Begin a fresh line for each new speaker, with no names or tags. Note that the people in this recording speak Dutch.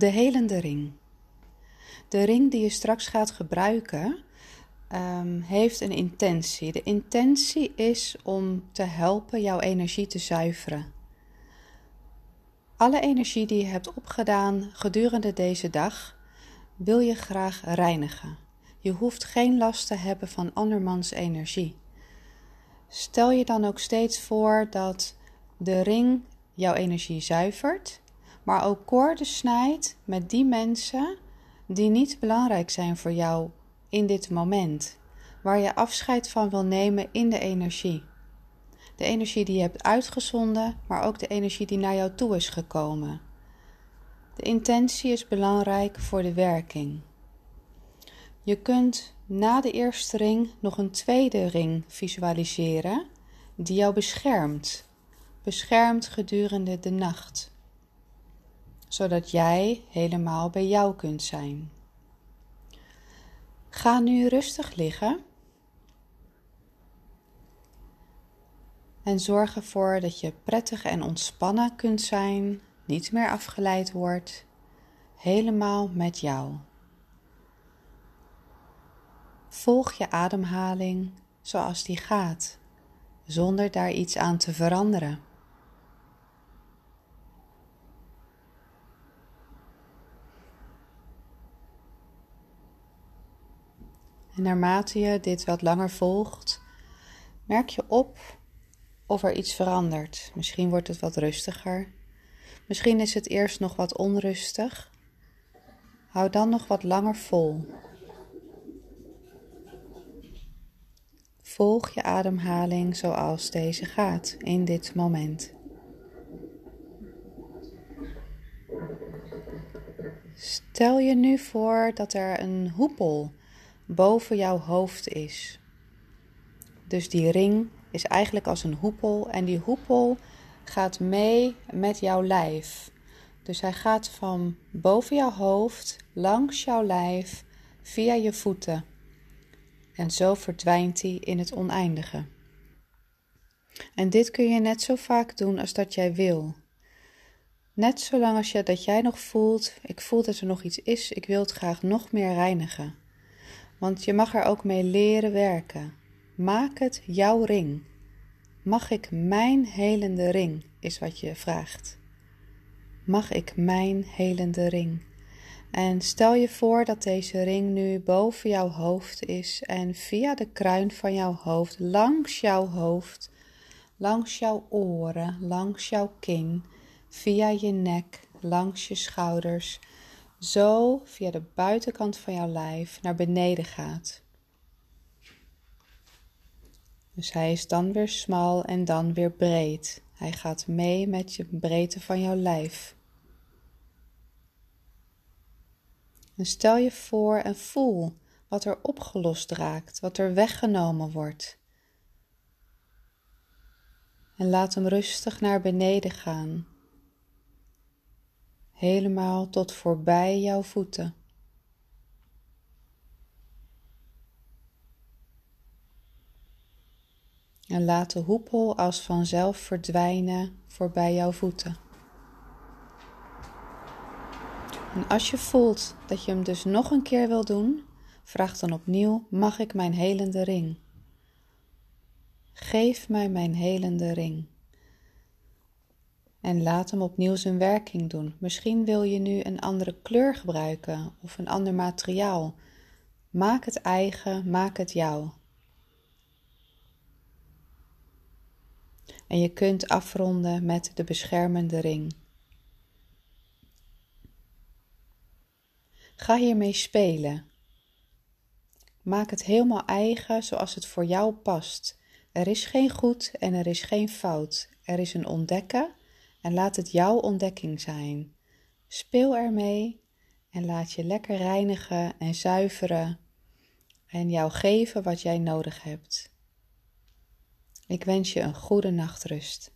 De helende ring. De ring die je straks gaat gebruiken um, heeft een intentie. De intentie is om te helpen jouw energie te zuiveren. Alle energie die je hebt opgedaan gedurende deze dag wil je graag reinigen. Je hoeft geen last te hebben van andermans energie. Stel je dan ook steeds voor dat de ring jouw energie zuivert, maar ook koorden snijdt met die mensen die niet belangrijk zijn voor jou in dit moment, waar je afscheid van wil nemen in de energie. De energie die je hebt uitgezonden, maar ook de energie die naar jou toe is gekomen. De intentie is belangrijk voor de werking. Je kunt na de eerste ring nog een tweede ring visualiseren die jou beschermt, beschermt gedurende de nacht, zodat jij helemaal bij jou kunt zijn. Ga nu rustig liggen en zorg ervoor dat je prettig en ontspannen kunt zijn, niet meer afgeleid wordt, helemaal met jou. Volg je ademhaling zoals die gaat, zonder daar iets aan te veranderen. Naarmate je dit wat langer volgt, merk je op of er iets verandert. Misschien wordt het wat rustiger. Misschien is het eerst nog wat onrustig. Hou dan nog wat langer vol. Volg je ademhaling zoals deze gaat in dit moment. Stel je nu voor dat er een hoepel boven jouw hoofd is. Dus die ring is eigenlijk als een hoepel en die hoepel gaat mee met jouw lijf. Dus hij gaat van boven jouw hoofd, langs jouw lijf, via je voeten. En zo verdwijnt hij in het oneindige. En dit kun je net zo vaak doen als dat jij wil. Net zolang als je, dat jij nog voelt, ik voel dat er nog iets is, ik wil het graag nog meer reinigen. Want je mag er ook mee leren werken. Maak het jouw ring. Mag ik mijn helende ring, is wat je vraagt. Mag ik mijn helende ring? En stel je voor dat deze ring nu boven jouw hoofd is en via de kruin van jouw hoofd, langs jouw hoofd, langs jouw oren, langs jouw kin, via je nek, langs je schouders, zo via de buitenkant van jouw lijf naar beneden gaat. Dus hij is dan weer smal en dan weer breed. Hij gaat mee met je breedte van jouw lijf. En stel je voor en voel wat er opgelost raakt, wat er weggenomen wordt. En laat hem rustig naar beneden gaan. Helemaal tot voorbij jouw voeten. En laat de hoepel als vanzelf verdwijnen voorbij jouw voeten. En als je voelt dat je hem dus nog een keer wil doen, vraag dan opnieuw: Mag ik mijn helende ring? Geef mij mijn helende ring. En laat hem opnieuw zijn werking doen. Misschien wil je nu een andere kleur gebruiken of een ander materiaal. Maak het eigen, maak het jou. En je kunt afronden met de beschermende ring. Ga hiermee spelen. Maak het helemaal eigen zoals het voor jou past. Er is geen goed en er is geen fout. Er is een ontdekken en laat het jouw ontdekking zijn. Speel ermee en laat je lekker reinigen en zuiveren en jou geven wat jij nodig hebt. Ik wens je een goede nachtrust.